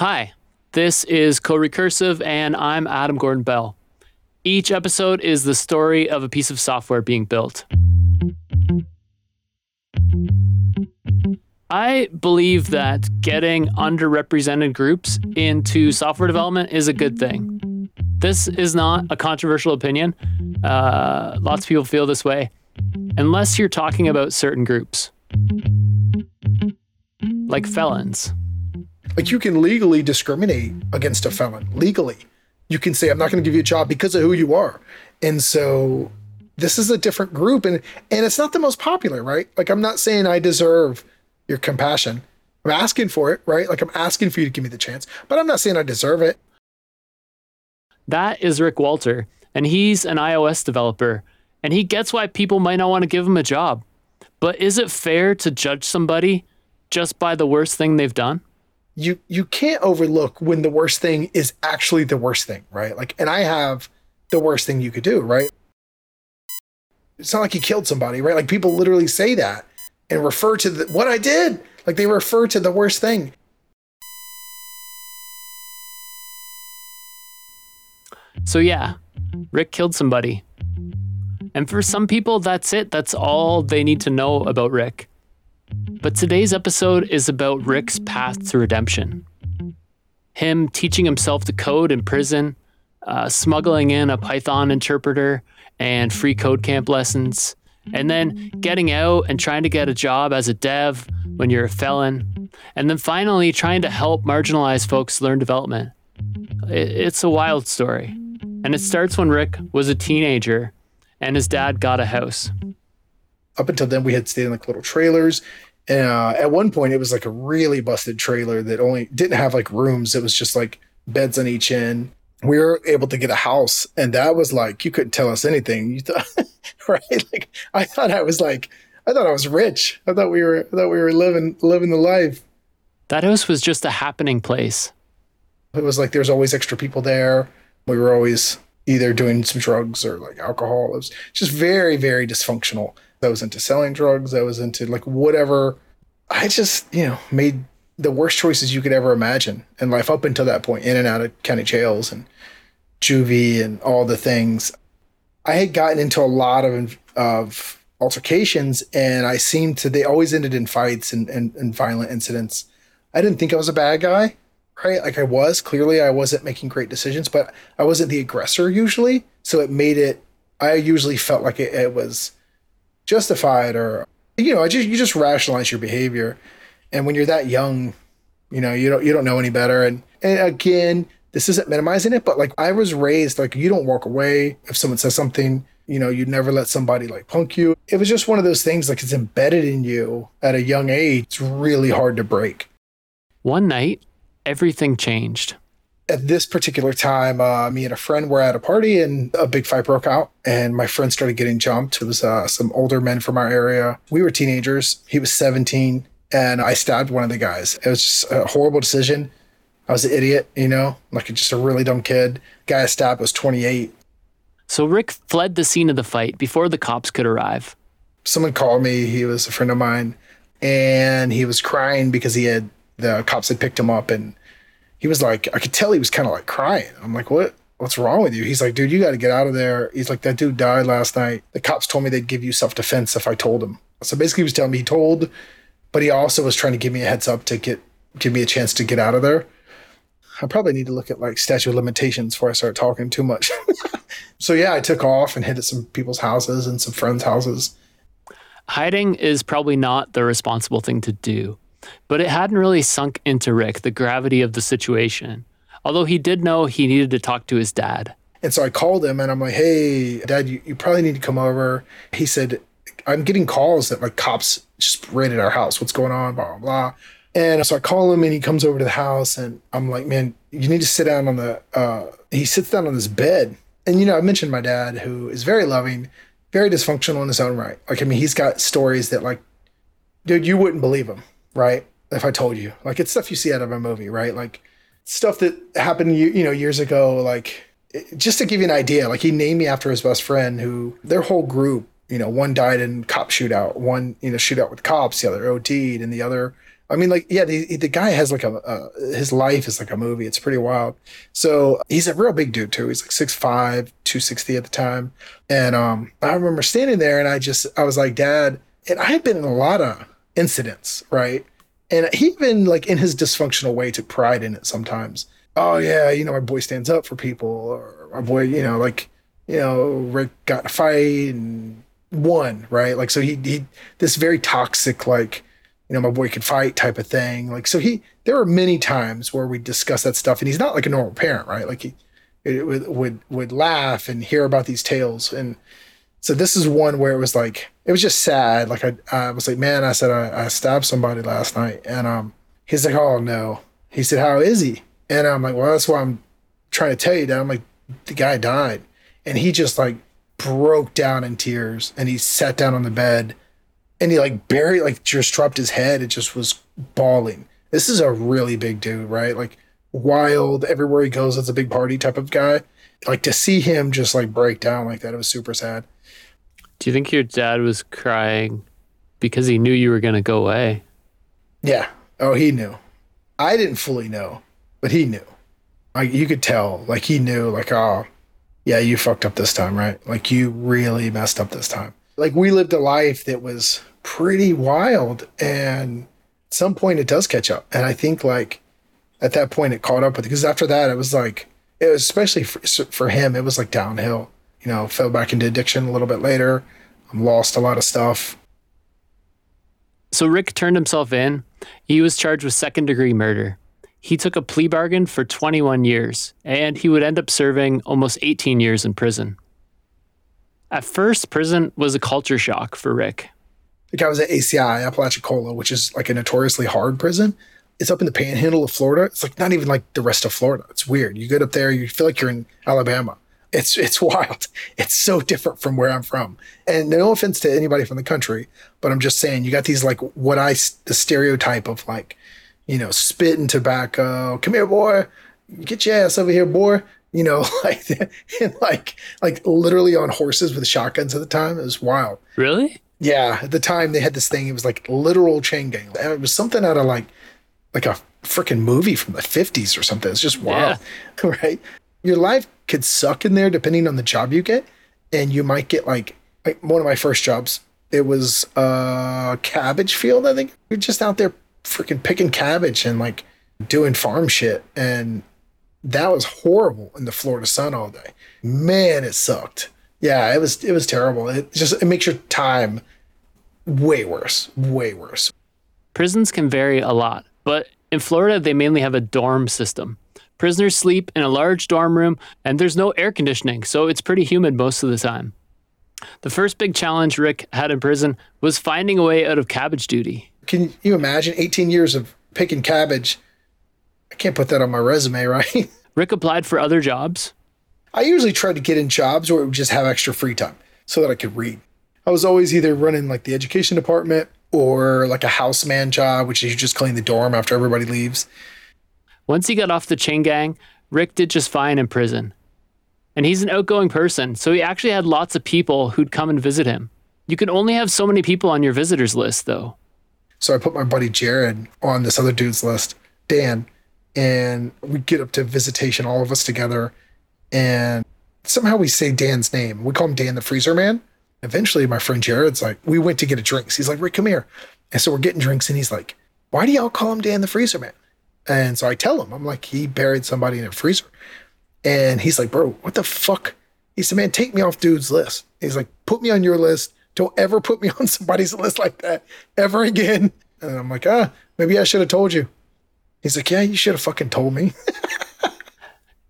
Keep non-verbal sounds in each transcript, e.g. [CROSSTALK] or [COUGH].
Hi, this is CoRecursive, and I'm Adam Gordon Bell. Each episode is the story of a piece of software being built. I believe that getting underrepresented groups into software development is a good thing. This is not a controversial opinion. Uh, lots of people feel this way, unless you're talking about certain groups, like felons. Like you can legally discriminate against a felon, legally. You can say, I'm not going to give you a job because of who you are. And so this is a different group and and it's not the most popular, right? Like I'm not saying I deserve your compassion. I'm asking for it, right? Like I'm asking for you to give me the chance, but I'm not saying I deserve it. That is Rick Walter, and he's an iOS developer, and he gets why people might not want to give him a job. But is it fair to judge somebody just by the worst thing they've done? You you can't overlook when the worst thing is actually the worst thing, right? Like and I have the worst thing you could do, right? It's not like he killed somebody, right? Like people literally say that and refer to the, what I did. Like they refer to the worst thing. So, yeah, Rick killed somebody. And for some people, that's it. That's all they need to know about Rick. But today's episode is about Rick's path to redemption. Him teaching himself to code in prison, uh, smuggling in a Python interpreter and free code camp lessons, and then getting out and trying to get a job as a dev when you're a felon, and then finally trying to help marginalized folks learn development. It's a wild story. And it starts when Rick was a teenager and his dad got a house. Up until then, we had stayed in like little trailers. And uh, at one point, it was like a really busted trailer that only didn't have like rooms. It was just like beds on each end. We were able to get a house, and that was like you couldn't tell us anything. You thought, [LAUGHS] right? Like I thought I was like I thought I was rich. I thought we were I thought we were living living the life. That house was just a happening place. It was like there's always extra people there. We were always either doing some drugs or like alcohol. It was just very, very dysfunctional. I was into selling drugs. I was into like whatever. I just, you know, made the worst choices you could ever imagine in life up until that point, in and out of county jails and juvie and all the things. I had gotten into a lot of of altercations, and I seemed to. They always ended in fights and, and, and violent incidents. I didn't think I was a bad guy right? Like I was clearly I wasn't making great decisions, but I wasn't the aggressor usually. So it made it. I usually felt like it, it was justified, or you know, I just you just rationalize your behavior, and when you're that young, you know, you don't you don't know any better. And and again, this isn't minimizing it, but like I was raised like you don't walk away if someone says something. You know, you never let somebody like punk you. It was just one of those things like it's embedded in you at a young age. It's really hard to break. One night, everything changed. At this particular time, uh, me and a friend were at a party and a big fight broke out, and my friend started getting jumped. It was uh, some older men from our area. We were teenagers. He was 17, and I stabbed one of the guys. It was just a horrible decision. I was an idiot, you know, like just a really dumb kid. guy I stabbed was 28. So Rick fled the scene of the fight before the cops could arrive. Someone called me. He was a friend of mine, and he was crying because he had the cops had picked him up and he was like, I could tell he was kind of like crying. I'm like, what? What's wrong with you? He's like, dude, you got to get out of there. He's like, that dude died last night. The cops told me they'd give you self defense if I told him. So basically, he was telling me he told, but he also was trying to give me a heads up to get give me a chance to get out of there. I probably need to look at like statute limitations before I start talking too much. [LAUGHS] so yeah, I took off and hit at some people's houses and some friends' houses. Hiding is probably not the responsible thing to do. But it hadn't really sunk into Rick the gravity of the situation, although he did know he needed to talk to his dad. And so I called him and I'm like, hey, dad, you, you probably need to come over. He said, I'm getting calls that like cops just raided our house. What's going on? Blah, blah, blah. And so I call him and he comes over to the house and I'm like, man, you need to sit down on the, uh, he sits down on this bed. And, you know, I mentioned my dad who is very loving, very dysfunctional in his own right. Like, I mean, he's got stories that like, dude, you wouldn't believe him right? If I told you, like it's stuff you see out of a movie, right? Like stuff that happened, you, you know, years ago. Like just to give you an idea, like he named me after his best friend, who their whole group, you know, one died in cop shootout, one you know shootout with cops, the other OD'd, and the other I mean, like, yeah, the, the guy has like a, uh, his life is like a movie. It's pretty wild. So he's a real big dude too. He's like 6'5, 260 at the time. And um, I remember standing there and I just, I was like, Dad, and I had been in a lot of incidents, right? And he even like in his dysfunctional way took pride in it sometimes. Oh yeah, you know, my boy stands up for people, or my boy, you know, like, you know, Rick got a fight and won, right? Like, so he, he, this very toxic, like, you know, my boy could fight type of thing. Like, so he, there were many times where we discuss that stuff and he's not like a normal parent, right? Like he would, would, would laugh and hear about these tales. And so this is one where it was like, it was just sad. Like I, I was like, man, I said, I, I stabbed somebody last night. And, um, he's like, oh no. He said, how is he? And I'm like, well, that's why I'm trying to tell you that. I'm like, the guy died. And he just like broke down in tears and he sat down on the bed and he like buried like just dropped his head. It just was bawling. This is a really big dude, right? Like wild everywhere he goes. It's a big party type of guy. Like to see him just like break down like that, it was super sad. Do you think your dad was crying because he knew you were going to go away? Yeah. Oh, he knew. I didn't fully know, but he knew. Like you could tell, like he knew, like, oh, yeah, you fucked up this time, right? Like you really messed up this time. Like we lived a life that was pretty wild and at some point it does catch up and i think like at that point it caught up with because after that it was like it was especially for, for him it was like downhill you know fell back into addiction a little bit later I'm lost a lot of stuff so rick turned himself in he was charged with second degree murder he took a plea bargain for 21 years and he would end up serving almost 18 years in prison at first prison was a culture shock for rick like I was at ACI, Apalachicola, which is like a notoriously hard prison. It's up in the panhandle of Florida. It's like not even like the rest of Florida. It's weird. You get up there, you feel like you're in Alabama. It's it's [LAUGHS] wild. It's so different from where I'm from. And no offense to anybody from the country, but I'm just saying you got these like what I the stereotype of like, you know, spitting tobacco. Come here, boy. Get your ass over here, boy you know, [LAUGHS] like and like like literally on horses with shotguns at the time. It was wild. Really? Yeah, at the time they had this thing. It was like literal chain gang. It was something out of like like a freaking movie from the fifties or something. It's just wild, yeah. [LAUGHS] right? Your life could suck in there depending on the job you get, and you might get like like one of my first jobs. It was a cabbage field. I think you're just out there freaking picking cabbage and like doing farm shit, and that was horrible in the Florida sun all day. Man, it sucked. Yeah, it was it was terrible. It just it makes your time way worse, way worse. Prisons can vary a lot, but in Florida they mainly have a dorm system. Prisoners sleep in a large dorm room and there's no air conditioning, so it's pretty humid most of the time. The first big challenge Rick had in prison was finding a way out of cabbage duty. Can you imagine 18 years of picking cabbage? I can't put that on my resume, [LAUGHS] right? Rick applied for other jobs, I usually tried to get in jobs where it would just have extra free time so that I could read. I was always either running like the education department or like a houseman job, which is you just clean the dorm after everybody leaves. Once he got off the chain gang, Rick did just fine in prison. And he's an outgoing person, so he actually had lots of people who'd come and visit him. You can only have so many people on your visitors list, though. So I put my buddy Jared on this other dude's list, Dan, and we get up to visitation, all of us together and somehow we say Dan's name. We call him Dan the Freezer Man. Eventually, my friend Jared's like, we went to get a drink. He's like, Rick, come here. And so we're getting drinks, and he's like, why do y'all call him Dan the Freezer Man? And so I tell him, I'm like, he buried somebody in a freezer. And he's like, bro, what the fuck? He said, man, take me off dude's list. He's like, put me on your list. Don't ever put me [LAUGHS] on somebody's list like that ever again. And I'm like, ah, maybe I should have told you. He's like, yeah, you should have fucking told me. [LAUGHS]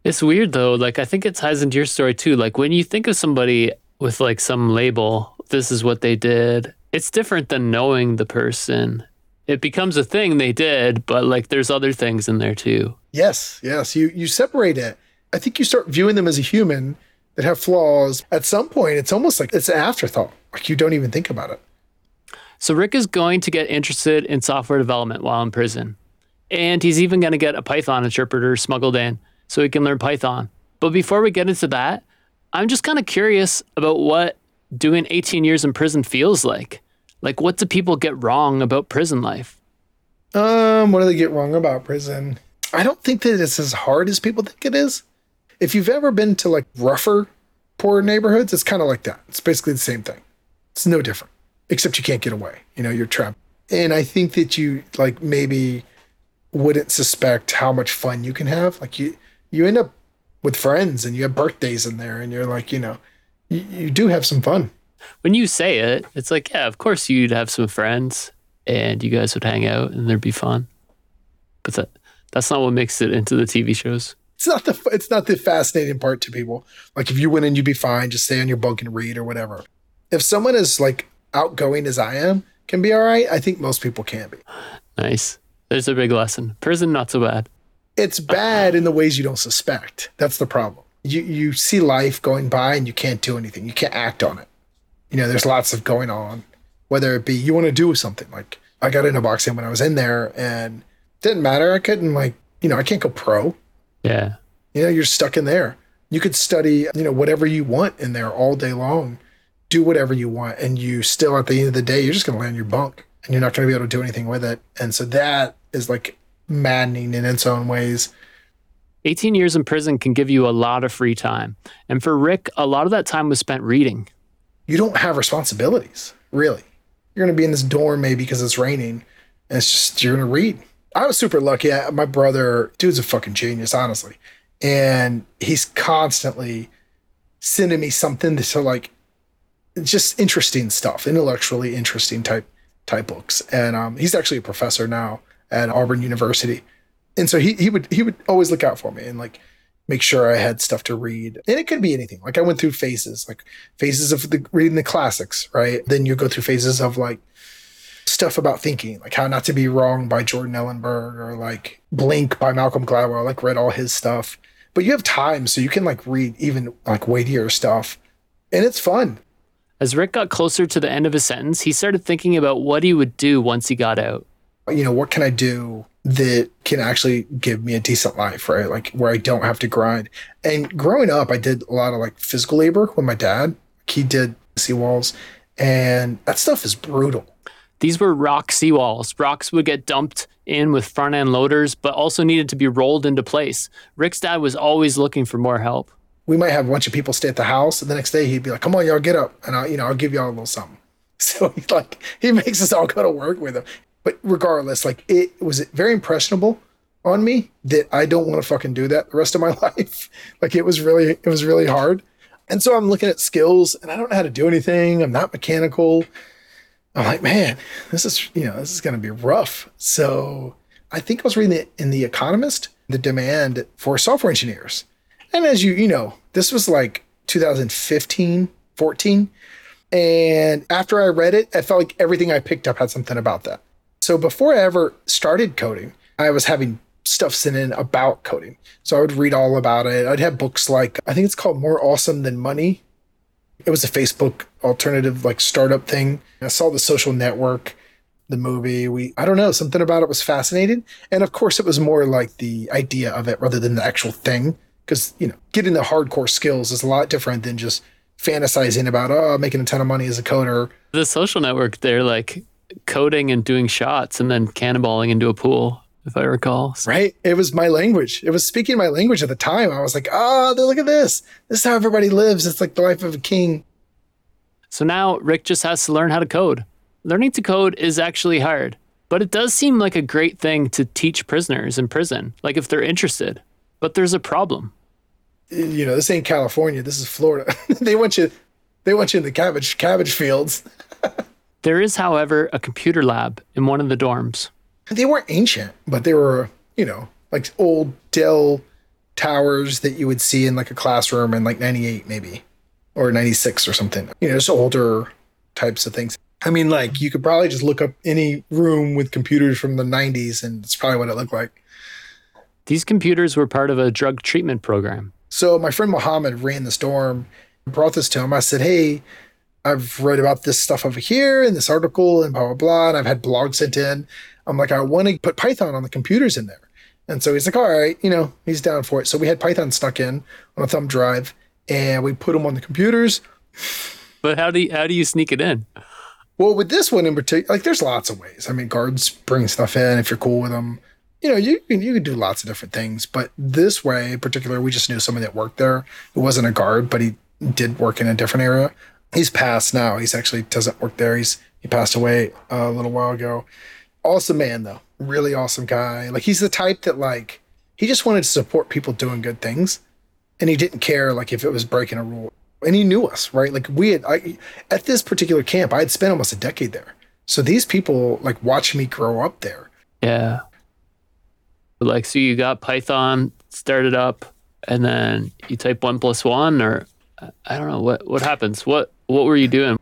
It's weird though. Like I think it ties into your story too. Like when you think of somebody with like some label, this is what they did. It's different than knowing the person. It becomes a thing they did, but like there's other things in there too. Yes, yes. You you separate it. I think you start viewing them as a human that have flaws. At some point, it's almost like it's an afterthought. Like you don't even think about it. So Rick is going to get interested in software development while in prison. And he's even going to get a Python interpreter smuggled in so he can learn Python. But before we get into that, I'm just kind of curious about what doing 18 years in prison feels like. Like, what do people get wrong about prison life? Um, what do they get wrong about prison? I don't think that it's as hard as people think it is. If you've ever been to like rougher, poor neighborhoods, it's kind of like that. It's basically the same thing. It's no different, except you can't get away. You know, you're trapped. And I think that you like maybe wouldn't suspect how much fun you can have. Like you, you end up with friends and you have birthdays in there, and you're like, you know, you, you do have some fun. When you say it, it's like, yeah, of course you'd have some friends and you guys would hang out and there'd be fun. But that that's not what makes it into the TV shows. It's not the it's not the fascinating part to people. Like if you went in, you'd be fine. Just stay on your bunk and read or whatever. If someone is like outgoing as I am, can be all right. I think most people can be. Nice. There's a big lesson. Prison, not so bad. It's uh-uh. bad in the ways you don't suspect. That's the problem. You you see life going by and you can't do anything. You can't act on it. You know, there's lots of going on. Whether it be you want to do something like I got into boxing when I was in there and didn't matter. I couldn't like, you know, I can't go pro. Yeah. You know, you're stuck in there. You could study, you know, whatever you want in there all day long, do whatever you want, and you still at the end of the day, you're just gonna land your bunk and you're not gonna be able to do anything with it. And so that is like maddening in its own ways. 18 years in prison can give you a lot of free time. And for Rick, a lot of that time was spent reading. You don't have responsibilities, really. You're gonna be in this dorm maybe because it's raining, and it's just you're gonna read. I was super lucky. I, my brother, dude's a fucking genius, honestly. And he's constantly sending me something to like just interesting stuff, intellectually interesting type type books. And um, he's actually a professor now at Auburn University. And so he he would he would always look out for me and like make sure I had stuff to read. And it could be anything. Like I went through phases, like phases of the reading the classics, right? Then you go through phases of like stuff about thinking, like How Not to Be Wrong by Jordan Ellenberg or like Blink by Malcolm Gladwell. I like read all his stuff. But you have time, so you can like read even like weightier stuff. And it's fun. As Rick got closer to the end of his sentence, he started thinking about what he would do once he got out. You know, what can I do that can actually give me a decent life, right? Like where I don't have to grind. And growing up, I did a lot of like physical labor with my dad. He did seawalls, and that stuff is brutal. These were rock seawalls. Rocks would get dumped in with front end loaders, but also needed to be rolled into place. Rick's dad was always looking for more help. We might have a bunch of people stay at the house, and the next day he'd be like, "Come on, y'all, get up, and I'll, you know, I'll give y'all a little something." [LAUGHS] So he's like, he makes us all go to work with him. But regardless, like it was very impressionable on me that I don't want to fucking do that the rest of my [LAUGHS] life. like it was really, it was really hard. And so I'm looking at skills, and I don't know how to do anything. I'm not mechanical. I'm like, man, this is, you know, this is going to be rough. So I think I was reading the, in The Economist, the demand for software engineers. And as you, you know, this was like 2015, 14. And after I read it, I felt like everything I picked up had something about that. So before I ever started coding, I was having stuff sent in about coding. So I would read all about it. I'd have books like, I think it's called More Awesome Than Money. It was a Facebook alternative, like startup thing. I saw the social network, the movie. We, I don't know, something about it was fascinating. And of course, it was more like the idea of it rather than the actual thing. Because, you know, getting the hardcore skills is a lot different than just fantasizing about oh making a ton of money as a coder. The social network, they're like coding and doing shots and then cannonballing into a pool, if I recall. Right. It was my language. It was speaking my language at the time. I was like, oh, look at this. This is how everybody lives. It's like the life of a king. So now Rick just has to learn how to code. Learning to code is actually hard, but it does seem like a great thing to teach prisoners in prison, like if they're interested. But there's a problem you know, this ain't California. This is Florida. [LAUGHS] they want you, they want you in the cabbage cabbage fields. [LAUGHS] there is, however, a computer lab in one of the dorms. They weren't ancient, but they were, you know, like old Dell towers that you would see in like a classroom in like 98 maybe or 96 or something. You know, just older types of things. I mean, like you could probably just look up any room with computers from the 90s and it's probably what it looked like. These computers were part of a drug treatment program. So my friend Mohammed ran the storm, brought this to him. I said, Hey, I've read about this stuff over here in this article and blah, blah, blah. And I've had blogs sent in. I'm like, I want to put Python on the computers in there. And so he's like, all right, you know, he's down for it. So we had Python stuck in on a thumb drive and we put them on the computers. But how do you, how do you sneak it in? Well, with this one in particular, like there's lots of ways. I mean, guards bring stuff in if you're cool with them. You know, you can you can do lots of different things. But this way, in particular, we just knew somebody that worked there who wasn't a guard, but he did work in a different area. He's passed now. He's actually doesn't work there. He's he passed away uh, a little while ago. Awesome man though, really awesome guy. Like he's the type that like he just wanted to support people doing good things, and he didn't care like if it was breaking a rule and he knew us, right? Like we had I, at this particular camp, I had spent almost a decade there. So these people like watched me grow up there. Yeah. Like so you got Python started up and then you type one plus one or I don't know what what happens. What what were you doing?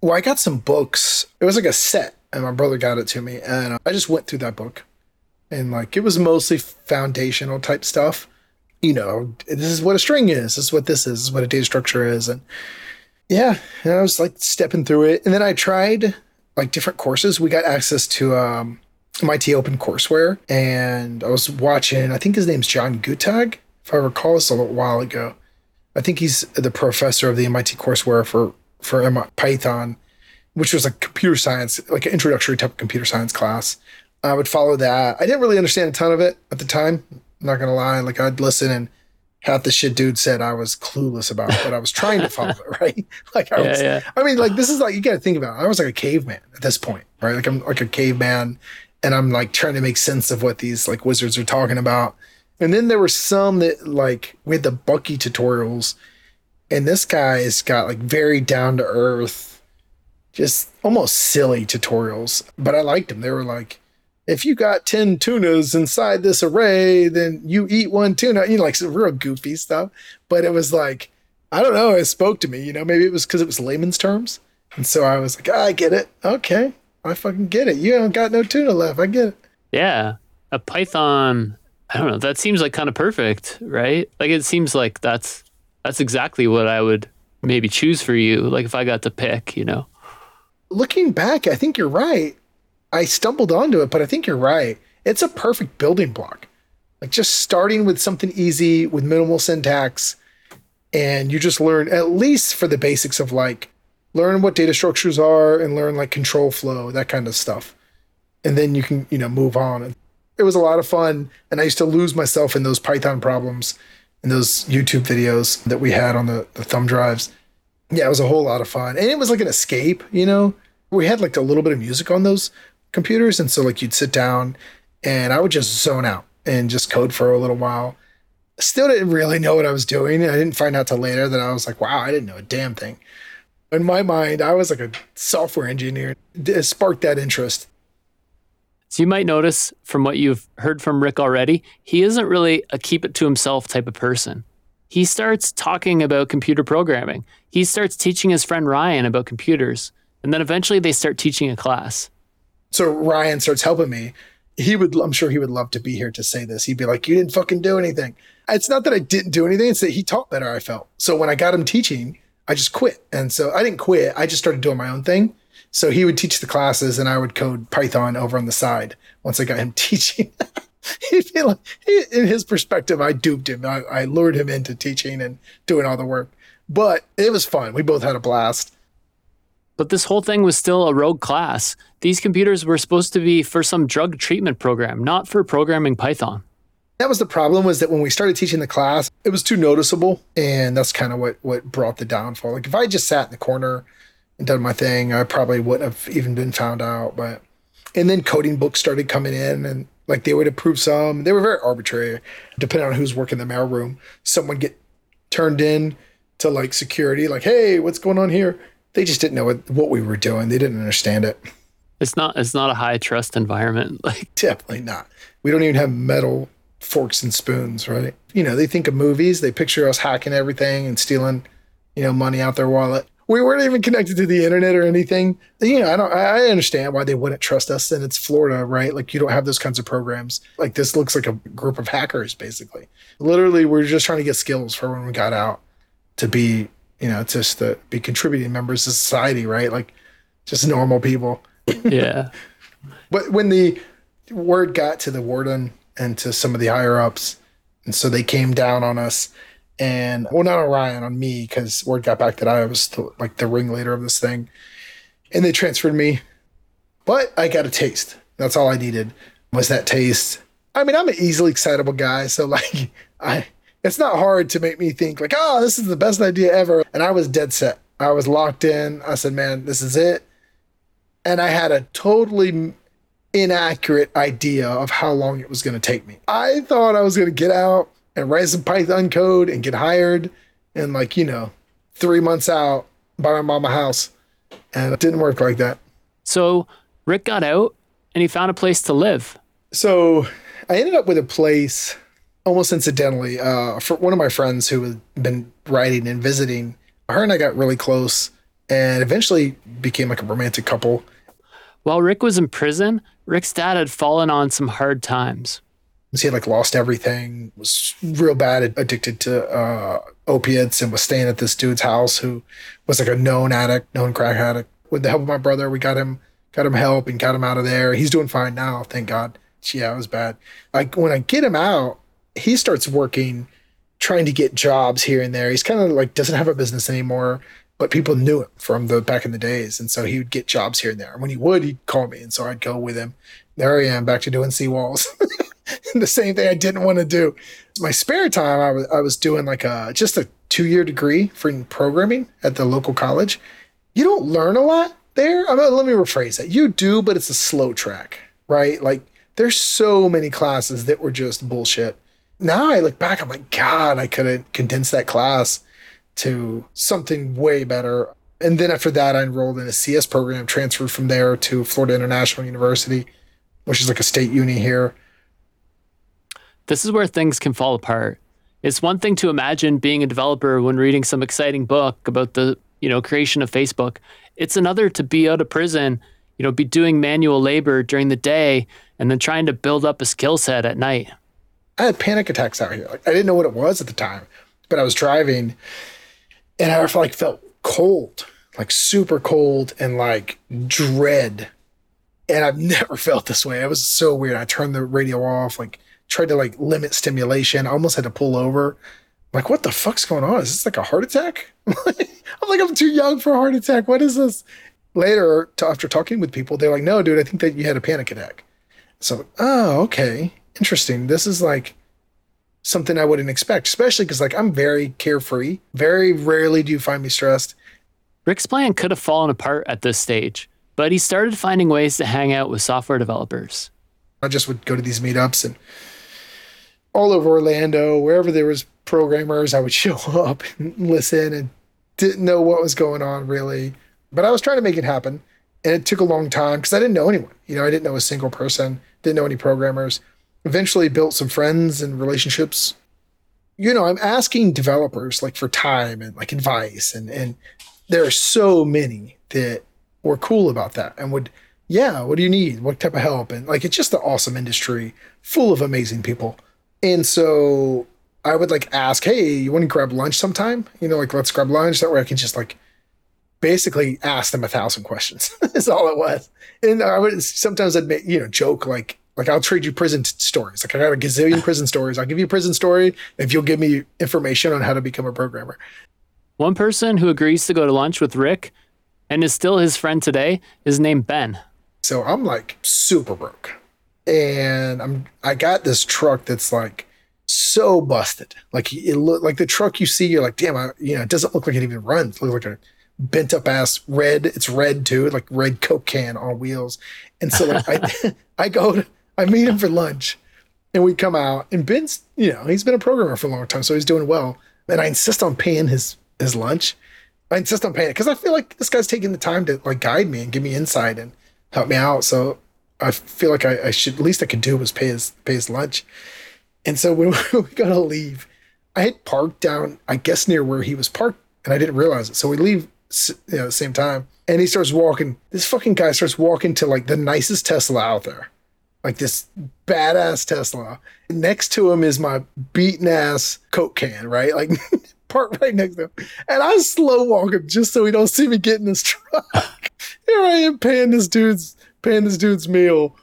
Well, I got some books. It was like a set and my brother got it to me and I just went through that book. And like it was mostly foundational type stuff you know, this is what a string is. This is what this is. This is what a data structure is. And yeah, and I was like stepping through it. And then I tried like different courses. We got access to um, MIT Open Courseware. And I was watching, I think his name's John Guttag, if I recall this a little while ago. I think he's the professor of the MIT courseware for, for Python, which was a computer science, like an introductory type of computer science class. I would follow that. I didn't really understand a ton of it at the time. I'm not gonna lie. Like I'd listen and half the shit dude said I was clueless about, but I was trying to follow it, [LAUGHS] right? Like I was, yeah, yeah. I mean, like this is like you gotta think about it. I was like a caveman at this point, right? Like I'm like a caveman and I'm like trying to make sense of what these like wizards are talking about. And then there were some that like we had the Bucky tutorials, and this guy's got like very down to earth, just almost silly tutorials. But I liked them. They were like, if you got 10 tunas inside this array, then you eat one tuna, you know, like some real goofy stuff. But it was like, I don't know, it spoke to me, you know, maybe it was because it was layman's terms. And so I was like, I get it. Okay. I fucking get it. You don't got no tuna left. I get it. Yeah. A Python, I don't know, that seems like kind of perfect, right? Like it seems like that's that's exactly what I would maybe choose for you. Like if I got to pick, you know. Looking back, I think you're right. I stumbled onto it, but I think you're right. It's a perfect building block. Like just starting with something easy with minimal syntax, and you just learn at least for the basics of like learn what data structures are and learn like control flow, that kind of stuff. And then you can, you know, move on. It was a lot of fun. And I used to lose myself in those Python problems those YouTube videos that we had on the, the thumb drives. Yeah, it was a whole lot of fun. And it was like an escape, you know? We had like a little bit of music on those computers. And so like you'd sit down and I would just zone out and just code for a little while. Still didn't really know what I was doing. I didn't find out till later that I was like, wow, I didn't know a damn thing. In my mind, I was like a software engineer. It sparked that interest. So you might notice from what you've heard from Rick already, he isn't really a keep it to himself type of person. He starts talking about computer programming. He starts teaching his friend Ryan about computers. And then eventually they start teaching a class so Ryan starts helping me. He would, I'm sure he would love to be here to say this. He'd be like, You didn't fucking do anything. It's not that I didn't do anything, it's that he taught better, I felt. So when I got him teaching, I just quit. And so I didn't quit, I just started doing my own thing. So he would teach the classes and I would code Python over on the side once I got him [LAUGHS] teaching. He'd be like, in his perspective, I duped him. I, I lured him into teaching and doing all the work. But it was fun. We both had a blast. But this whole thing was still a rogue class. These computers were supposed to be for some drug treatment program, not for programming Python. That was the problem was that when we started teaching the class, it was too noticeable. And that's kind of what, what brought the downfall. Like if I just sat in the corner done my thing, I probably wouldn't have even been found out. But, and then coding books started coming in and like they would approve some. They were very arbitrary, depending on who's working the mailroom. Some would get turned in to like security, like, hey, what's going on here? they just didn't know what, what we were doing. They didn't understand it. It's not it's not a high trust environment. [LAUGHS] Like definitely not. We don't even have metal forks and spoons, right? You know, they think of movies, they picture us hacking everything and stealing, you know, money out their wallet. We weren't even connected to the internet or anything. You know, I don't I understand why they wouldn't trust us. And it's Florida, right? Like you don't have those kinds of programs. Like this looks like a group of hackers, basically. Literally, we're just trying to get skills for when we got out to be you know, just to be contributing members of society, right? Like just normal people. Yeah. [LAUGHS] but when the word got to the warden and to some of the higher ups, and so they came down on us, and well, not on Ryan, on me, because word got back that I was the, like the ringleader of this thing. and they transferred me. But I got a taste. That's all I needed was that taste. I mean, I'm an easily excitable guy, so like [LAUGHS] I it's not hard to make me think like, oh, this is the best idea ever. And I was dead set. I was locked in. I said, man, this is it. And I had a totally inaccurate idea of how long it was going to take me. I thought I was going to get out and write some Python code and get hired and like, you know, three months out by my mama house. And it didn't work like that. So Rick got out and he found a place to live. So I ended up with a place almost incidentally. Uh, for one of my friends who had been writing and visiting, her and I got really close and eventually became like a romantic couple. While Rick was in prison, Rick's dad had fallen on some hard times. He had like lost everything, was real bad, addicted to uh, opiates, and was staying at this dude's house who was like a known addict, known crack addict. With the help of my brother, we got him got him help and got him out of there. He's doing fine now, thank God. Yeah, it was bad. Like when I get him out, he starts working, trying to get jobs here and there. He's kind of like doesn't have a business anymore, but people knew him from the back in the days, and so he would get jobs here and there. And when he would, he'd call me, and so I'd go with him. There I am, back to doing seawalls. [LAUGHS] the same thing I didn't want to do. My spare time, I was I was doing like a just a two year degree for programming at the local college. You don't learn a lot there. I mean, let me rephrase that. You do, but it's a slow track, right? Like there's so many classes that were just bullshit. Now I look back, I'm like, God, I could have condensed that class to something way better. And then after that, I enrolled in a CS program, transferred from there to Florida International University, which is like a state uni here. This is where things can fall apart. It's one thing to imagine being a developer when reading some exciting book about the, you know, creation of Facebook. It's another to be out of prison, you know, be doing manual labor during the day and then trying to build up a skill set at night. I had panic attacks out here. Like I didn't know what it was at the time, but I was driving and I felt like felt cold, like super cold and like dread. And I've [LAUGHS] never felt this way. It was so weird. I turned the radio off, like tried to like limit stimulation. I almost had to pull over. I'm like, what the fuck's going on? Is this like a heart attack? [LAUGHS] I'm like, I'm too young for a heart attack. What is this? Later, after talking with people, they're like, no, dude, I think that you had a panic attack. So, oh, okay, interesting. This is like something I wouldn't expect, especially because like I'm very carefree. Very rarely do you find me stressed. Rick's plan could have fallen apart at this stage, but he started finding ways to hang out with software developers. I just would go to these meetups and all over Orlando, wherever there was programmers, I would [LAUGHS] show up and listen and didn't know what was going on really. But I was trying to make it happen. And it took a long time because I didn't know anyone. You know, I didn't know a single person, didn't know any programmers. Eventually built some friends and relationships. You know, I'm asking developers like for time and like advice and and there are so many that were cool about that and would yeah, what do you need? What type of help? And like, it's just an awesome industry full of amazing people. And so I would like ask, hey, you want to grab lunch sometime? You know, like, let's grab lunch. That way I can just like basically ask them a thousand questions. [LAUGHS] Is all it was. And I would sometimes I'd make, you know, joke like, like I'll trade you prison t- stories. Like I got a gazillion [LAUGHS] prison stories. I'll give you a prison story if you'll give me information on how to become a programmer. One person who agrees to go to lunch with Rick and is still his friend today is named Ben. So I'm like super broke. And I'm I got this truck that's like so busted. Like it look like the truck you see, you're like, damn, I, you know, it doesn't look like it even runs. It looks like a bent up ass red. It's red too, like red Coke can on wheels. And so like I [LAUGHS] [LAUGHS] I go to, I meet him for lunch and we come out and Ben's, you know, he's been a programmer for a long time, so he's doing well. And I insist on paying his his lunch. I insist on paying it because I feel like this guy's taking the time to like guide me and give me insight and help me out. So I feel like I, I should at least I could do was pay his pay his lunch. And so when [LAUGHS] we got to leave, I had parked down, I guess near where he was parked, and I didn't realize it. So we leave you know, at the same time, and he starts walking. This fucking guy starts walking to like the nicest Tesla out there, like this badass Tesla. Next to him is my beaten ass Coke can, right? Like [LAUGHS] parked right next to him. And I slow walk him just so he don't see me get in this truck. [LAUGHS] Here I am paying this dude's paying this dude's meal.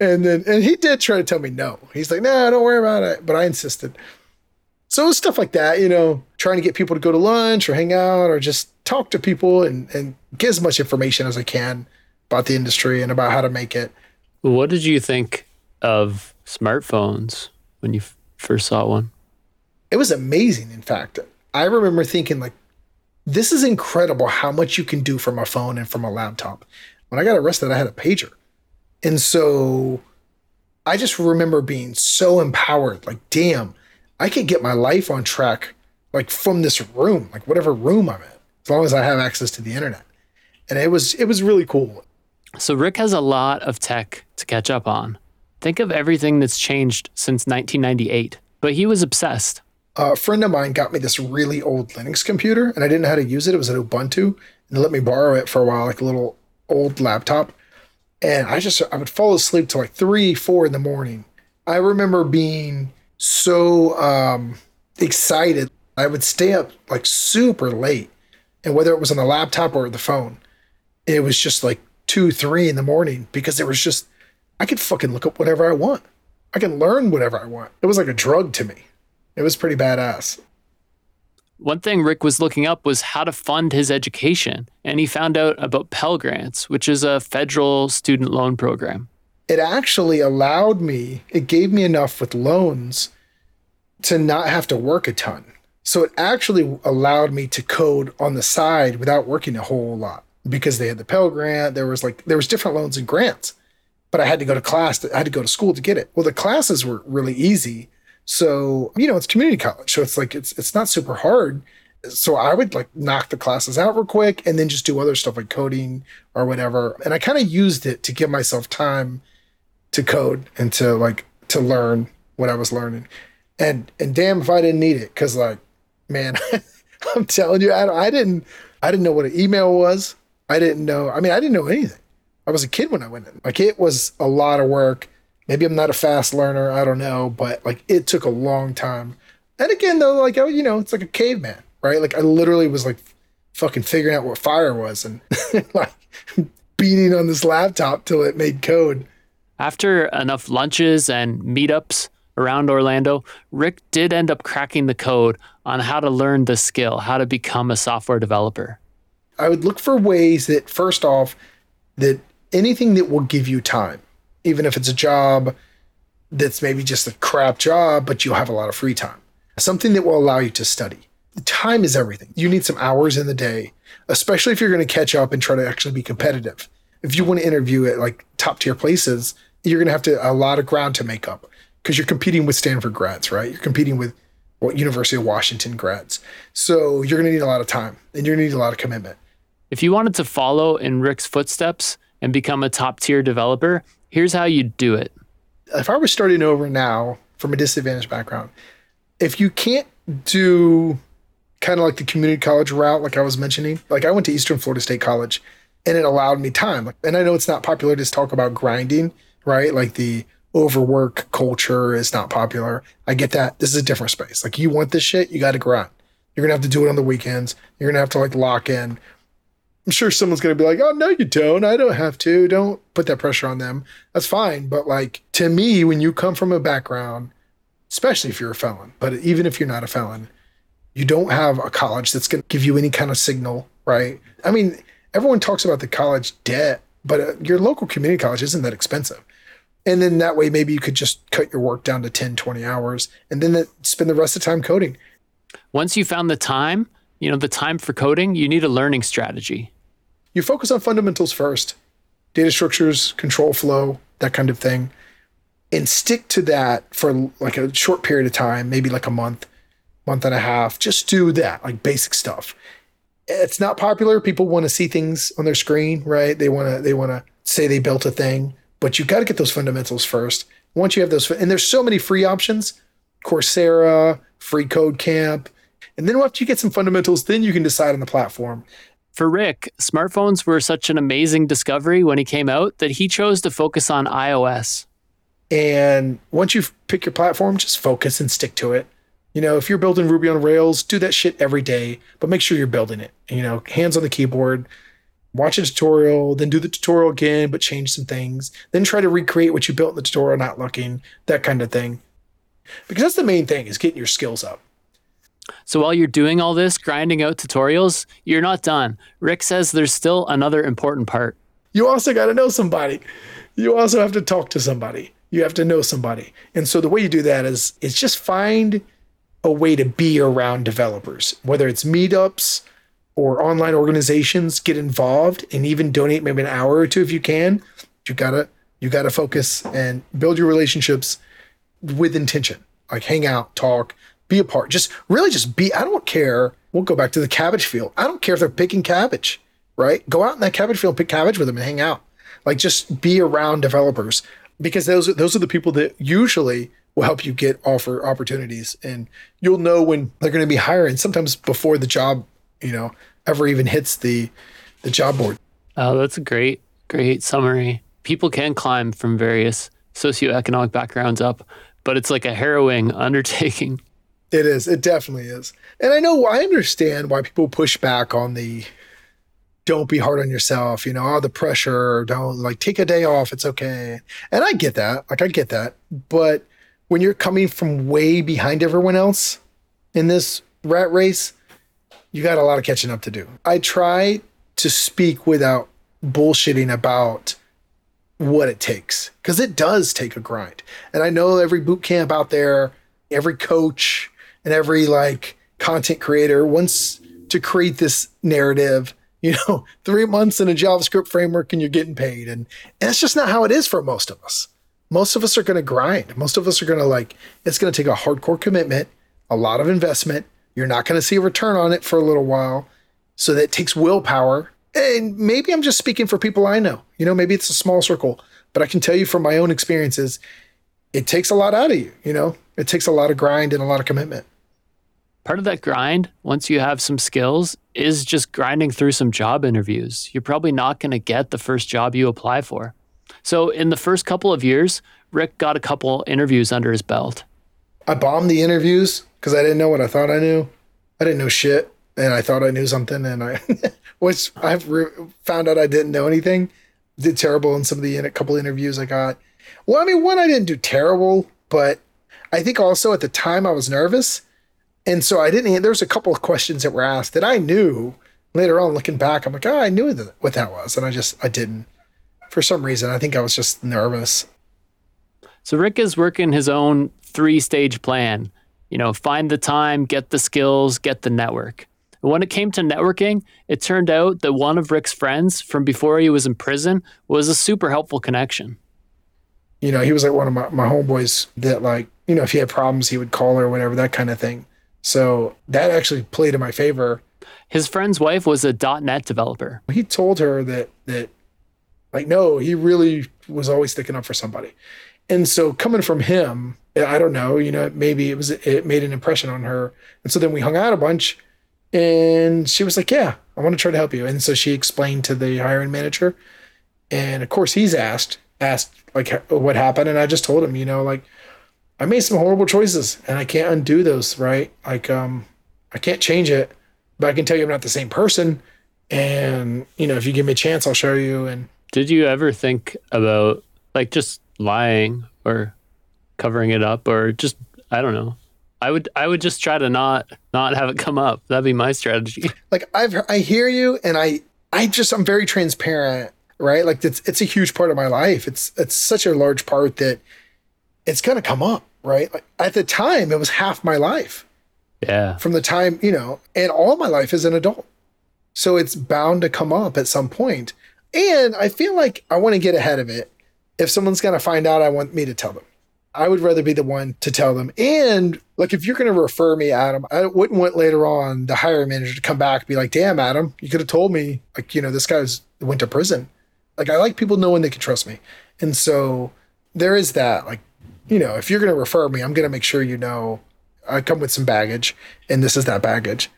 And then and he did try to tell me no. He's like, no, nah, don't worry about it. But I insisted. So stuff like that, you know, trying to get people to go to lunch or hang out or just talk to people and, and get as much information as I can about the industry and about how to make it. What did you think of smartphones when you f- first saw one? It was amazing, in fact. I remember thinking, like, this is incredible how much you can do from a phone and from a laptop. When I got arrested, I had a pager. And so I just remember being so empowered like, damn, I could get my life on track like from this room, like whatever room I'm in, as long as I have access to the internet. And it was it was really cool. So Rick has a lot of tech to catch up on. Think of everything that's changed since 1998. But he was obsessed. A friend of mine got me this really old Linux computer, and I didn't know how to use it. It was an Ubuntu, and they let me borrow it for a while, like a little old laptop. And I just I would fall asleep till like three, four in the morning. I remember being so um, excited. I would stay up like super late, and whether it was on the laptop or the phone, it was just like two, three in the morning because it was just I could fucking look up whatever I want. I can learn whatever I want. It was like a drug to me. It was pretty badass. One thing Rick was looking up was how to fund his education, and he found out about Pell Grants, which is a federal student loan program. It actually allowed me, it gave me enough with loans to not have to work a ton. So it actually allowed me to code on the side without working a whole lot because they had the Pell Grant. There was like, there was different loans and grants, but I had to go to class, I had to go to school to get it. Well, the classes were really easy so, you know, it's community college. So it's like it's it's not super hard. So I would like knock the classes out real quick and then just do other stuff like coding or whatever. And I kind of used it to give myself time to code and to like to learn what I was learning. And and damn if I didn't need it cuz like man, [LAUGHS] I'm telling you I, I didn't I didn't know what an email was. I didn't know. I mean, I didn't know anything. I was a kid when I went in. Like it was a lot of work Maybe I'm not a fast learner. I don't know, but like it took a long time. And again, though, like oh, you know, it's like a caveman, right? Like I literally was like fucking figuring out what fire was and [LAUGHS] like beating on this laptop till it made code. After enough lunches and meetups around Orlando, Rick did end up cracking the code on how to learn the skill, how to become a software developer. I would look for ways that first off that anything that will give you time even if it's a job that's maybe just a crap job, but you'll have a lot of free time. Something that will allow you to study. Time is everything. You need some hours in the day, especially if you're going to catch up and try to actually be competitive. If you want to interview at like top tier places, you're going to have to a lot of ground to make up because you're competing with Stanford grads, right? You're competing with what University of Washington grads. So you're going to need a lot of time and you're going to need a lot of commitment. If you wanted to follow in Rick's footsteps and become a top tier developer, Here's how you do it. If I was starting over now from a disadvantaged background, if you can't do kind of like the community college route, like I was mentioning, like I went to Eastern Florida State College and it allowed me time. And I know it's not popular to talk about grinding, right? Like the overwork culture is not popular. I get that. This is a different space. Like you want this shit, you got to grind. You're gonna have to do it on the weekends. You're gonna have to like lock in. I'm sure someone's going to be like, oh, no, you don't. I don't have to. Don't put that pressure on them. That's fine. But like to me, when you come from a background, especially if you're a felon, but even if you're not a felon, you don't have a college that's going to give you any kind of signal, right? I mean, everyone talks about the college debt, but uh, your local community college isn't that expensive. And then that way, maybe you could just cut your work down to 10, 20 hours and then spend the rest of the time coding. Once you found the time, you know, the time for coding, you need a learning strategy. You focus on fundamentals first, data structures, control flow, that kind of thing, and stick to that for like a short period of time, maybe like a month, month and a half. Just do that, like basic stuff. It's not popular. People want to see things on their screen, right? They want to they want to say they built a thing, but you got to get those fundamentals first. Once you have those, and there's so many free options, Coursera, Free Code Camp, and then after you get some fundamentals, then you can decide on the platform. For Rick, smartphones were such an amazing discovery when he came out that he chose to focus on iOS. And once you pick your platform, just focus and stick to it. You know, if you're building Ruby on Rails, do that shit every day, but make sure you're building it. You know, hands on the keyboard, watch a tutorial, then do the tutorial again, but change some things. Then try to recreate what you built in the tutorial, not looking, that kind of thing. Because that's the main thing is getting your skills up So while you're doing all this, grinding out tutorials, you're not done. Rick says there's still another important part. You also got to know somebody. You also have to talk to somebody. You have to know somebody. And so the way you do that is is just find a way to be around developers, whether it's meetups or online organizations, get involved and even donate maybe an hour or two if you can. You gotta you gotta focus and build your relationships with intention. Like hang out, talk, be a part. Just really just be. I don't care. We'll go back to the cabbage field. I don't care if they're picking cabbage, right? Go out in that cabbage field, pick cabbage with them, and hang out. Like just be around developers because those those are the people that usually will help you get offer opportunities, and you'll know when they're going to be hiring. Sometimes before the job, you know, ever even hits the the job board. Oh, that's a great great summary. People can climb from various socioeconomic backgrounds up, but it's like a harrowing [LAUGHS] undertaking. It is. It definitely is. And I know I understand why people push back on the don't be hard on yourself, you know, all the pressure, don't like take a day off, it's okay. And I get that. Like I get that. But when you're coming from way behind everyone else in this rat race, you got a lot of catching up to do. I try to speak without bullshitting about what it takes because it does take a grind. And I know every boot camp out there, every coach, and every like content creator wants to create this narrative [LAUGHS] you know three months in a javascript framework and you're getting paid. And, that's just not how it is for most of us. Most of us are going to grind. Most of us are going to like it's going to take a hardcore commitment a lot of investment. You're not going to see a return on it for a little while. So that takes willpower. And maybe i'm just speaking for people i know. You know maybe it's a small circle but i can tell you from my own experiences it takes a lot out of you you know? It takes a lot of grind and a lot of commitment part of that grind, once you have some skills, is just grinding through some job interviews. You're probably not going to get the first job you apply for. So, in the first couple of years, Rick got a couple interviews under his belt. I bombed the interviews because I didn't know what I thought I knew. I didn't know shit, and I thought I knew something, and I, [LAUGHS] which I've re- found out I didn't know anything. Did terrible in some of the in a couple interviews I got. Well, I mean, one I didn't do terrible, but I think also at the time I was nervous and so I didn't, there's a couple of questions that were asked that I knew later on looking back. I'm like, oh, I knew what that was. And I just, I didn't. For some reason, I think I was just nervous. So Rick is working his own three stage plan. You know, find the time, get the skills, get the network. And when it came to networking, it turned out that one of Rick's friends from before he was in prison was a super helpful connection. You know, he was like one of my, my homeboys that, like, you know, if he had problems, he would call or whatever, that kind of thing. So that actually played in my favor. His friend's wife was a .NET developer. He told her that that like no, he really was always sticking up for somebody. And so coming from him, I don't know, you know, maybe it was it made an impression on her. And so then we hung out a bunch and she was like, "Yeah, I want to try to help you." And so she explained to the hiring manager. And of course, he's asked asked like what happened and I just told him, you know, like I made some horrible choices and I can't undo those, right? Like, um, I can't change it, but I can tell you I'm not the same person. And, you know, if you give me a chance, I'll show you. And did you ever think about like just lying or covering it up or just, I don't know. I would, I would just try to not, not have it come up. That'd be my strategy. [LAUGHS] Like I've, I hear you and I, I just, I'm very transparent, right? Like it's, it's a huge part of my life. It's, it's such a large part that it's going to come up right? Like at the time, it was half my life. Yeah. From the time, you know, and all my life as an adult. So it's bound to come up at some point. And I feel like I want to get ahead of it. If someone's going to find out, I want me to tell them. I would rather be the one to tell them. And like, if you're going to refer me, Adam, I wouldn't want later on the hiring manager to come back and be like, damn, Adam, you could have told me, like, you know, this guy's went to prison. Like, I like people knowing they can trust me. And so there is that. Like, you know, if you're going to refer me, I'm going to make sure you know I come with some baggage and this is that baggage.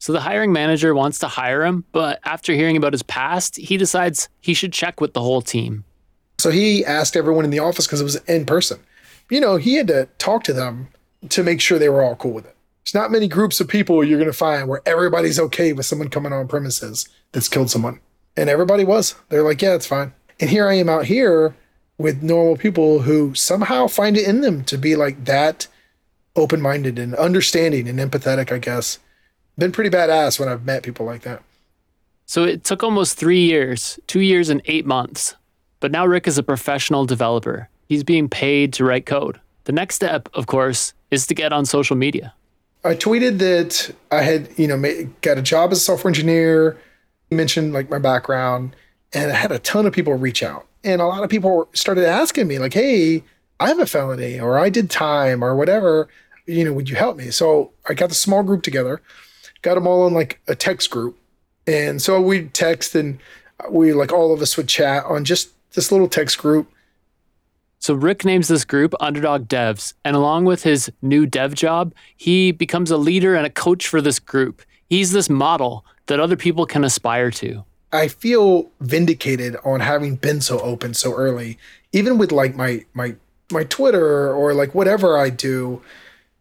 So the hiring manager wants to hire him, but after hearing about his past, he decides he should check with the whole team. So he asked everyone in the office because it was in person. You know, he had to talk to them to make sure they were all cool with it. There's not many groups of people you're going to find where everybody's okay with someone coming on premises that's killed someone. And everybody was. They're like, yeah, it's fine. And here I am out here with normal people who somehow find it in them to be like that open minded and understanding and empathetic, I guess. Been pretty badass when I've met people like that. So it took almost three years, two years and eight months. But now Rick is a professional developer. He's being paid to write code. The next step, of course, is to get on social media. I tweeted that I had, you know, got a job as a software engineer, mentioned like my background, and I had a ton of people reach out. And a lot of people started asking me, like, hey, I have a felony or I did time or whatever. You know, would you help me? So I got the small group together, got them all in like a text group. And so we'd text and we like all of us would chat on just this little text group. So Rick names this group Underdog Devs, and along with his new dev job, he becomes a leader and a coach for this group. He's this model that other people can aspire to. I feel vindicated on having been so open so early, even with like my my my Twitter or like whatever I do,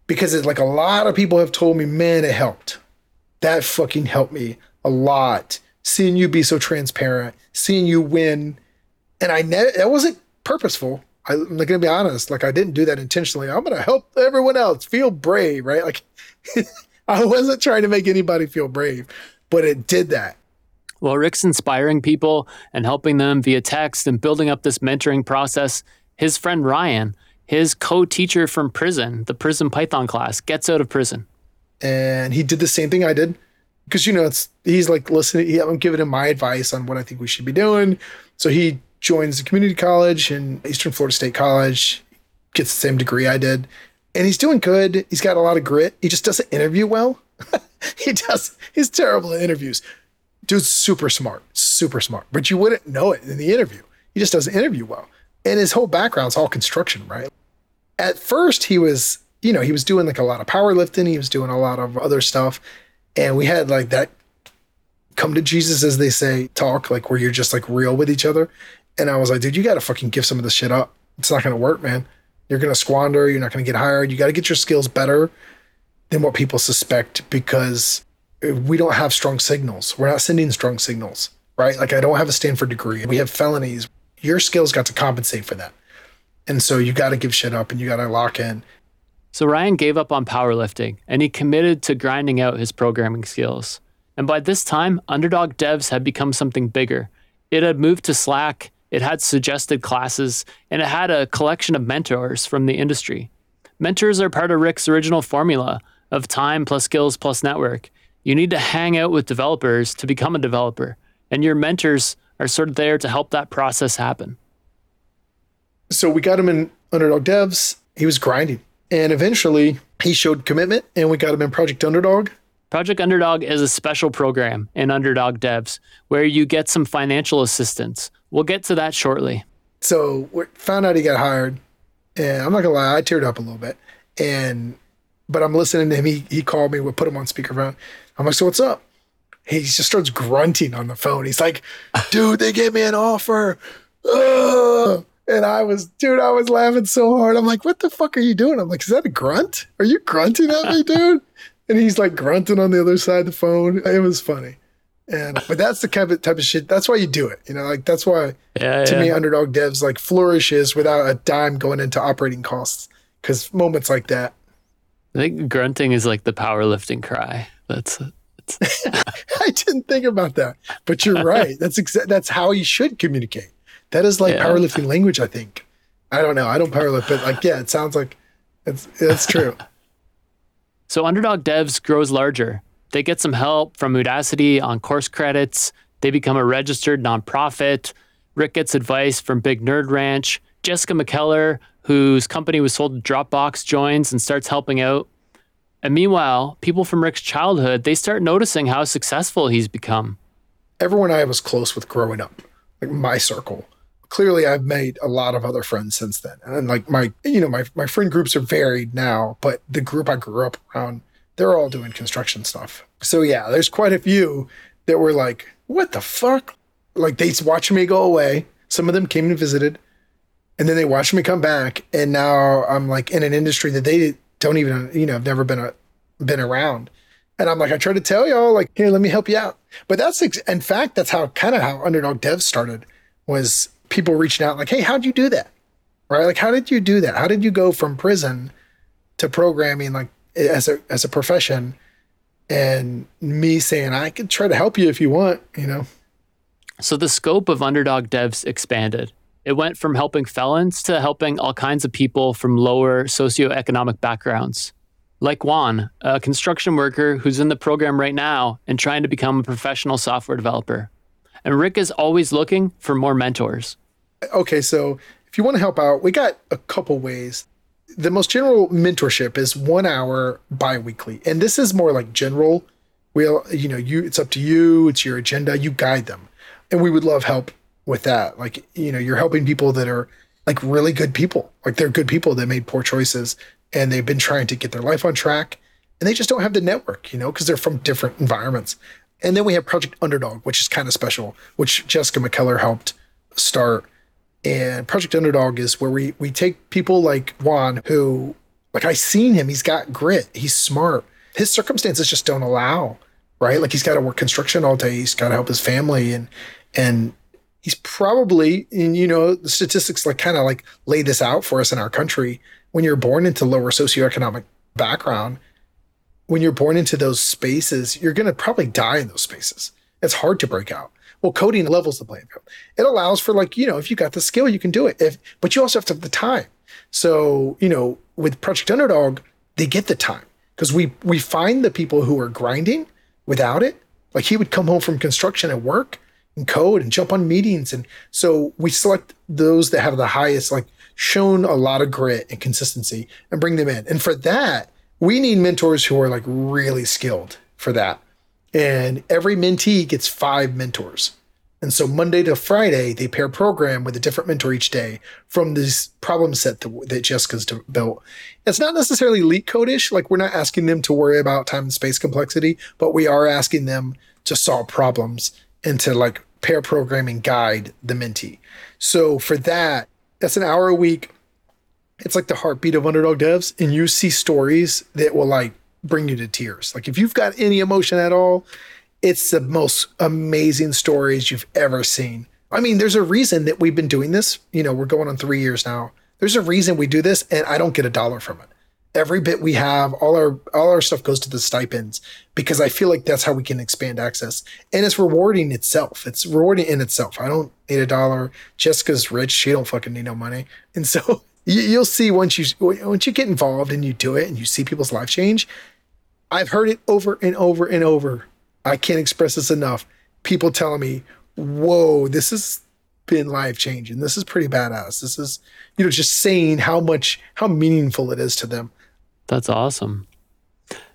because it's like a lot of people have told me, man, it helped. That fucking helped me a lot. Seeing you be so transparent, seeing you win, and I ne- that wasn't purposeful. I, am gonna be honest, like I didn't do that intentionally. I'm gonna help everyone else feel brave, right? Like [LAUGHS] I wasn't trying to make anybody feel brave, but it did that. Well, Rick's inspiring people and helping them via text and building up this mentoring process. His friend Ryan, his co teacher from prison, the prison Python class, gets out of prison. And he did the same thing I did. Because, you know, it's he's like listening, I'm giving him my advice on what I think we should be doing. So he joins the community college in Eastern Florida State College, gets the same degree I did. And he's doing good. He's got a lot of grit. He just doesn't interview well. [LAUGHS] he does. He's terrible at interviews dude's super smart, super smart, but you wouldn't know it in the interview. He just doesn't interview well. And his whole background's all construction, right? At first, he was, you know, he was doing like a lot of powerlifting, he was doing a lot of other stuff. And we had like that come to Jesus, as they say, talk, like where you're just like real with each other. And I was like, dude, you got to fucking give some of this shit up. It's not going to work, man. You're going to squander. You're not going to get hired. You got to get your skills better than what people suspect because we don't have strong signals. We're not sending strong signals, right? Like I don't have a Stanford degree. We have felonies. Your skills got to compensate for that. And so you got to give shit up and you got to lock in. So Ryan gave up on powerlifting and he committed to grinding out his programming skills. And by this time, Underdog Devs had become something bigger. It had moved to Slack, it had suggested classes, and it had a collection of mentors from the industry. Mentors are part of Rick's original formula of time plus skills plus network. You need to hang out with developers to become a developer, and your mentors are sort of there to help that process happen. So we got him in Underdog Devs. He was grinding, and eventually he showed commitment, and we got him in Project Underdog. Project Underdog is a special program in Underdog Devs where you get some financial assistance. We'll get to that shortly. So we found out he got hired, and I'm not gonna lie, I teared up a little bit. And but I'm listening to him. He he called me. We put him on speakerphone. I'm like, so what's up? He just starts grunting on the phone. He's like, [LAUGHS] dude, they gave me an offer. Ugh. And I was, dude, I was laughing so hard. I'm like, what the fuck are you doing? I'm like, is that a grunt? Are you grunting at me, dude? [LAUGHS] And he's like grunting on the other side of the phone. It was funny. And but that's the kind of type of shit. That's why you do it. You know, like that's why yeah, to yeah. me, underdog devs like flourishes without a dime going into operating costs. Cause moments like that. I think grunting is like the powerlifting cry. That's [LAUGHS] [LAUGHS] I didn't think about that, but you're right. [LAUGHS] That's exa- That's how you should communicate. That is like yeah. powerlifting language. I think. I don't know. I don't powerlift, but like, yeah, it sounds like it's that's true. so Underdog Devs grows larger. They get some help from Udacity on course credits. They become a registered nonprofit. Rick gets advice from Big Nerd Ranch. Jessica McKellar, whose company was sold to Dropbox, joins and starts helping out. And meanwhile, people from Rick's childhood, they start noticing how successful he's become. Everyone I was close with growing up, like my circle. Clearly I've made a lot of other friends since then. And like my you know, my my friend groups are varied now, but the group I grew up around, they're all doing construction stuff. So yeah, there's quite a few that were like, what the fuck? Like they watched me go away. Some of them came and visited, and then they watched me come back, and now I'm like in an industry that they don't even you know have never been a, been around. And i'm like i try to tell y'all like here let me help you out. But that's in fact that's how kind of how underdog dev started was people reaching out like hey how'd you do that? Right? Like how did you do that? How did you go from prison to programming like as a as a profession? And me saying I could try to help you if you want, you know. So the scope of Underdog Devs expanded. It went from helping felons to helping all kinds of people from lower socioeconomic backgrounds. Like Juan, a construction worker who's in the program right now and trying to become a professional software developer. And Rick is always looking for more mentors. Okay, so if you want to help out, we got a couple ways. The most general mentorship is one hour biweekly, and this is more like general. We'll, you know, you it's up to you. It's your agenda. You guide them, and we would love help with that. Like, you know, you're helping people that are like really good people. Like they're good people that made poor choices and they've been trying to get their life on track and they just don't have the network, you know, because they're from different environments. And then we have Project Underdog, which is kind of special, which Jessica McKellar helped start. And Project Underdog is where we we take people like Juan, who like I seen him, he's got grit, he's smart. His circumstances just don't allow, right? Like he's got to work construction all day, he's got to help his family, and and he's probably, and you know, the statistics like kind of like lay this out for us in our country. When you're born into lower socioeconomic background, when you're born into those spaces, you're going to probably die in those spaces. It's hard to break out. Well, coding levels the playing field. It allows for like, you know, if you got the skill, you can do it. If but you also have to have the time. So, you know, with Project Underdog, they get the time because we we find the people who are grinding without it. Like he would come home from construction and work code and jump on meetings. And so we select those that have the highest, like shown a lot of grit and consistency and bring them in. And for that, we need mentors who are like really skilled for that. And every mentee gets five mentors. And so Monday to Friday, they pair program with a different mentor each day from this problem set that, that Jessica's built. It's not necessarily LeetCode-ish. Like we're not asking them to worry about time and space complexity, but we are asking them to solve problems and to like pair programming guide the mentee. So for that, that's an hour a week. It's like the heartbeat of underdog devs, and you see stories that will like bring you to tears. Like if you've got any emotion at all, it's the most amazing stories you've ever seen. I mean, there's a reason that we've been doing this. You know, we're going on three years now. There's a reason we do this, and I don't get a dollar from it every bit we have, all our all our stuff goes to the stipends because I feel like that's how we can expand access. And it's rewarding itself. It's rewarding in itself. I don't need a dollar. Jessica's rich. She don't fucking need no money. And so [LAUGHS] you, will see once you once you get involved and you do it and you see people's life change. I've heard it over and over and over. I can't express this enough. People telling me, "Whoa, this has been life changing. This is pretty badass. This is, you know, just saying how much how meaningful it is to them." That's awesome.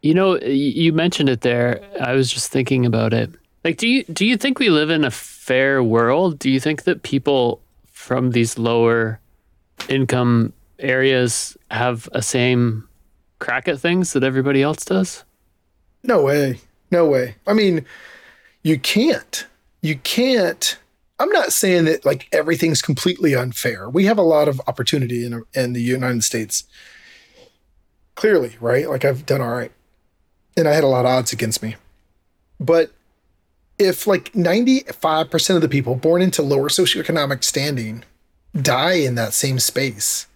You know, you mentioned it there. I was just thinking about it. Like, do you do you think we live in a fair world? Do you think that people from these lower income areas have a same crack at things that everybody else does? No way. No way. I mean, you can't. You can't. I'm not saying that like everything's completely unfair. We have a lot of opportunity in in the United States clearly, right? Like I've done all right. And I had a lot of odds against me. But if like 95% of the people born into lower socioeconomic standing die in that same space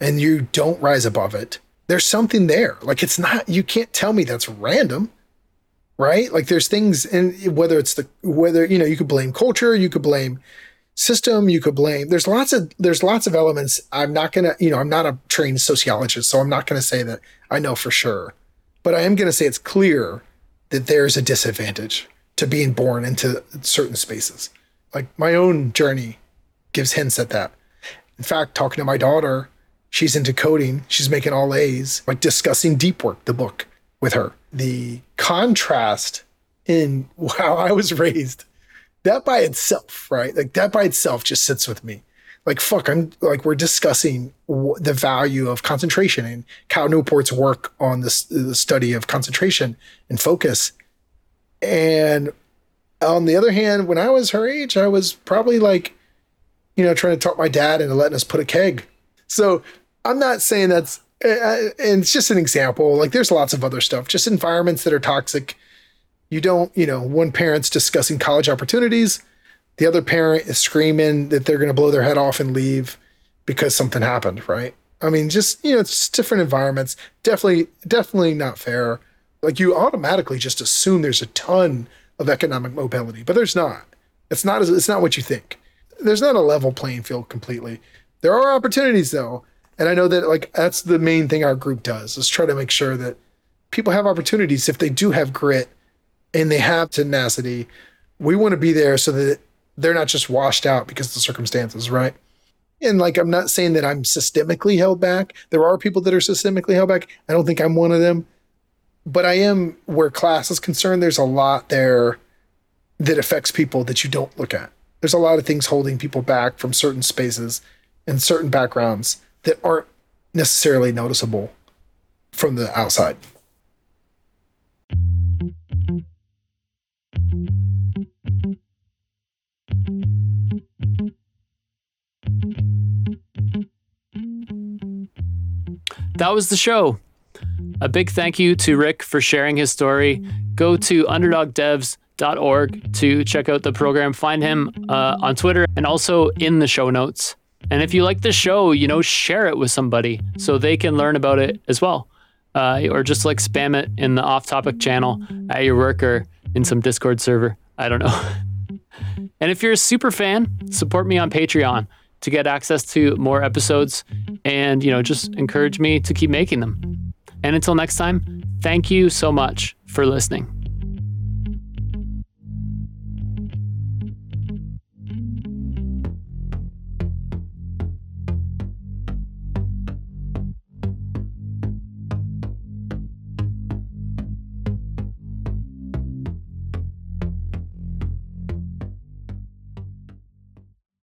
and you don't rise above it, there's something there. Like it's not, you can't tell me that's random, right? Like there's things, and whether it's the, whether, you know, you could blame culture, you could blame system you could blame. There's lots of there's lots of elements. I'm not gonna you know i'm not a trained sociologist so i'm not gonna say that i know for sure but i am gonna say it's clear that there's a disadvantage to being born into certain spaces. Like my own journey gives hints at that. In fact talking to my daughter she's into coding. She's making all a's like discussing deep work the book with her. The contrast in [LAUGHS] how i was raised that by itself, right? Like that by itself just sits with me. Like fuck, I'm like we're discussing w- the value of concentration and Cal Newport's work on this the study of concentration and focus. And on the other hand, when I was her age, I was probably like, you know, trying to talk my dad into letting us put a keg. So I'm not saying that's, uh, and it's just an example. Like there's lots of other stuff, just environments that are toxic you don't, you know, one parent's discussing college opportunities, the other parent is screaming that they're going to blow their head off and leave because something happened, right? I mean, just you know, it's different environments. Definitely, definitely not fair. Like you automatically just assume there's a ton of economic mobility, but there's not. It's not. As, it's not what you think. There's not a level playing field completely. There are opportunities though, and I know that like that's the main thing our group does is try to make sure that people have opportunities if they do have grit and they have tenacity. We want to be there so that they're not just washed out because of the circumstances, right? And like, I'm not saying that I'm systemically held back. There are people that are systemically held back. I don't think I'm one of them. But I am, where class is concerned, there's a lot there that affects people that you don't look at. There's a lot of things holding people back from certain spaces and certain backgrounds that aren't necessarily noticeable from the outside. That was the show. A big thank you to Rick for sharing his story. Go to underdogdevs.org to check out the program. Find him uh, on Twitter and also in the show notes. And if you like the show, you know, share it with somebody so they can learn about it as well. Uh, or just like spam it in the off topic channel at your work or in some Discord server. I don't know. [LAUGHS] and if you're a super fan, support me on Patreon to get access to more episodes and, you know, just encourage me to keep making them. And until next time, thank you so much for listening.